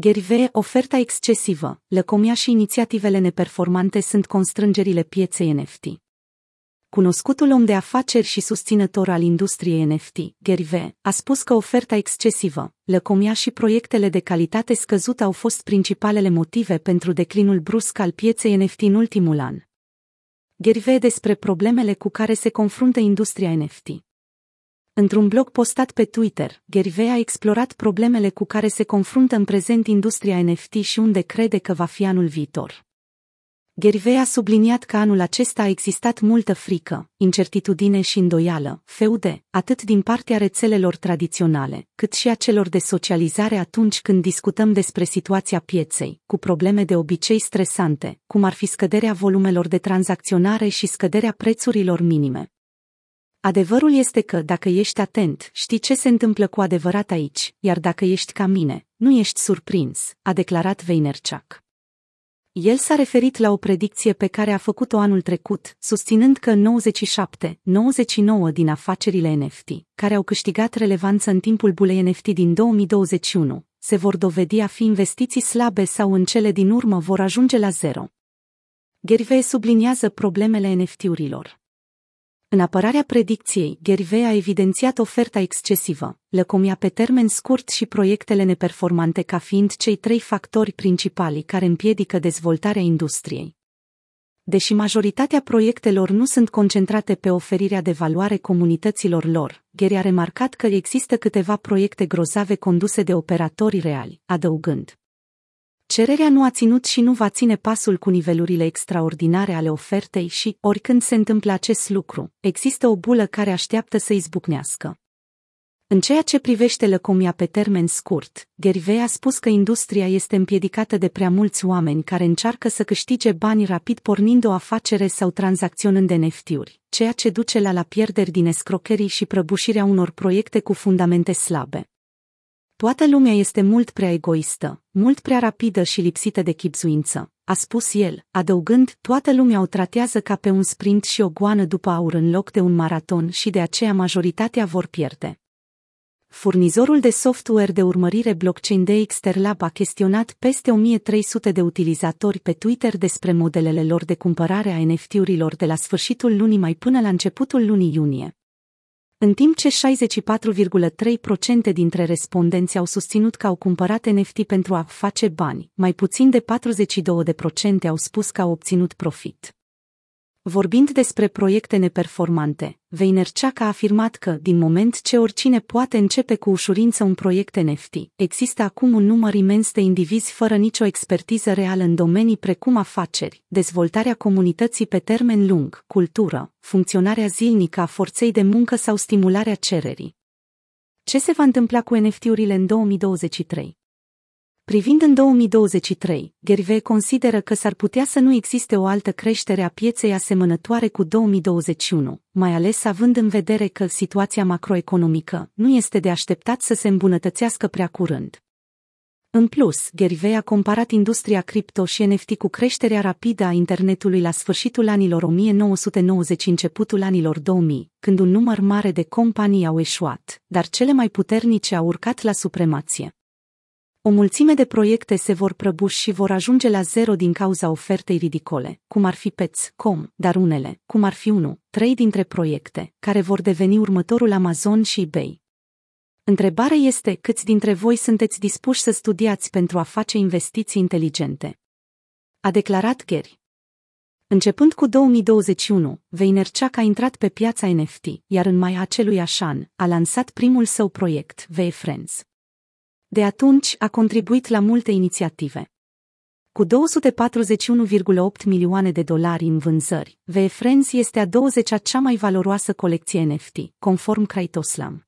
Gary V. Oferta excesivă, lăcomia și inițiativele neperformante sunt constrângerile pieței NFT. Cunoscutul om de afaceri și susținător al industriei NFT, Gary V., a spus că oferta excesivă, lăcomia și proiectele de calitate scăzută au fost principalele motive pentru declinul brusc al pieței NFT în ultimul an. Gary V. despre problemele cu care se confruntă industria NFT. Într-un blog postat pe Twitter, Gary a explorat problemele cu care se confruntă în prezent industria NFT și unde crede că va fi anul viitor. Gary a subliniat că anul acesta a existat multă frică, incertitudine și îndoială, feude, atât din partea rețelelor tradiționale, cât și a celor de socializare atunci când discutăm despre situația pieței, cu probleme de obicei stresante, cum ar fi scăderea volumelor de tranzacționare și scăderea prețurilor minime. Adevărul este că, dacă ești atent, știi ce se întâmplă cu adevărat aici, iar dacă ești ca mine, nu ești surprins, a declarat Vaynerchuk. El s-a referit la o predicție pe care a făcut-o anul trecut, susținând că 97-99 din afacerile NFT, care au câștigat relevanță în timpul bulei NFT din 2021, se vor dovedi a fi investiții slabe sau în cele din urmă vor ajunge la zero. Gervais subliniază problemele NFT-urilor. În apărarea predicției, Gervais a evidențiat oferta excesivă, lăcomia pe termen scurt și proiectele neperformante ca fiind cei trei factori principali care împiedică dezvoltarea industriei. Deși majoritatea proiectelor nu sunt concentrate pe oferirea de valoare comunităților lor, Gary a remarcat că există câteva proiecte grozave conduse de operatori reali, adăugând. Cererea nu a ținut și nu va ține pasul cu nivelurile extraordinare ale ofertei și, oricând se întâmplă acest lucru, există o bulă care așteaptă să izbucnească. În ceea ce privește lăcomia pe termen scurt, Gervais a spus că industria este împiedicată de prea mulți oameni care încearcă să câștige bani rapid pornind o afacere sau tranzacționând NFT-uri, ceea ce duce la la pierderi din escrocherii și prăbușirea unor proiecte cu fundamente slabe. Toată lumea este mult prea egoistă, mult prea rapidă și lipsită de chipzuință, a spus el, adăugând, toată lumea o tratează ca pe un sprint și o goană după aur în loc de un maraton și de aceea majoritatea vor pierde. Furnizorul de software de urmărire blockchain Dexterlab a chestionat peste 1300 de utilizatori pe Twitter despre modelele lor de cumpărare a NFT-urilor de la sfârșitul lunii mai până la începutul lunii iunie în timp ce 64,3% dintre respondenți au susținut că au cumpărat NFT pentru a face bani, mai puțin de 42% au spus că au obținut profit. Vorbind despre proiecte neperformante, Vaynerchuk a afirmat că, din moment ce oricine poate începe cu ușurință un proiect NFT, există acum un număr imens de indivizi fără nicio expertiză reală în domenii precum afaceri, dezvoltarea comunității pe termen lung, cultură, funcționarea zilnică a forței de muncă sau stimularea cererii. Ce se va întâmpla cu NFT-urile în 2023? Privind în 2023, Gervais consideră că s-ar putea să nu existe o altă creștere a pieței asemănătoare cu 2021, mai ales având în vedere că situația macroeconomică nu este de așteptat să se îmbunătățească prea curând. În plus, Gervais a comparat industria cripto și NFT cu creșterea rapidă a internetului la sfârșitul anilor 1990 începutul anilor 2000, când un număr mare de companii au eșuat, dar cele mai puternice au urcat la supremație. O mulțime de proiecte se vor prăbuși și vor ajunge la zero din cauza ofertei ridicole, cum ar fi Pets.com, dar unele, cum ar fi unul, trei dintre proiecte, care vor deveni următorul Amazon și eBay. Întrebarea este câți dintre voi sunteți dispuși să studiați pentru a face investiții inteligente. A declarat Gary. Începând cu 2021, Vaynerchuk a intrat pe piața NFT, iar în mai acelui an, a lansat primul său proiect, VFriends. De atunci a contribuit la multe inițiative. Cu 241,8 milioane de dolari în vânzări, VFriends este a 20-a cea mai valoroasă colecție NFT, conform Kraitoslam.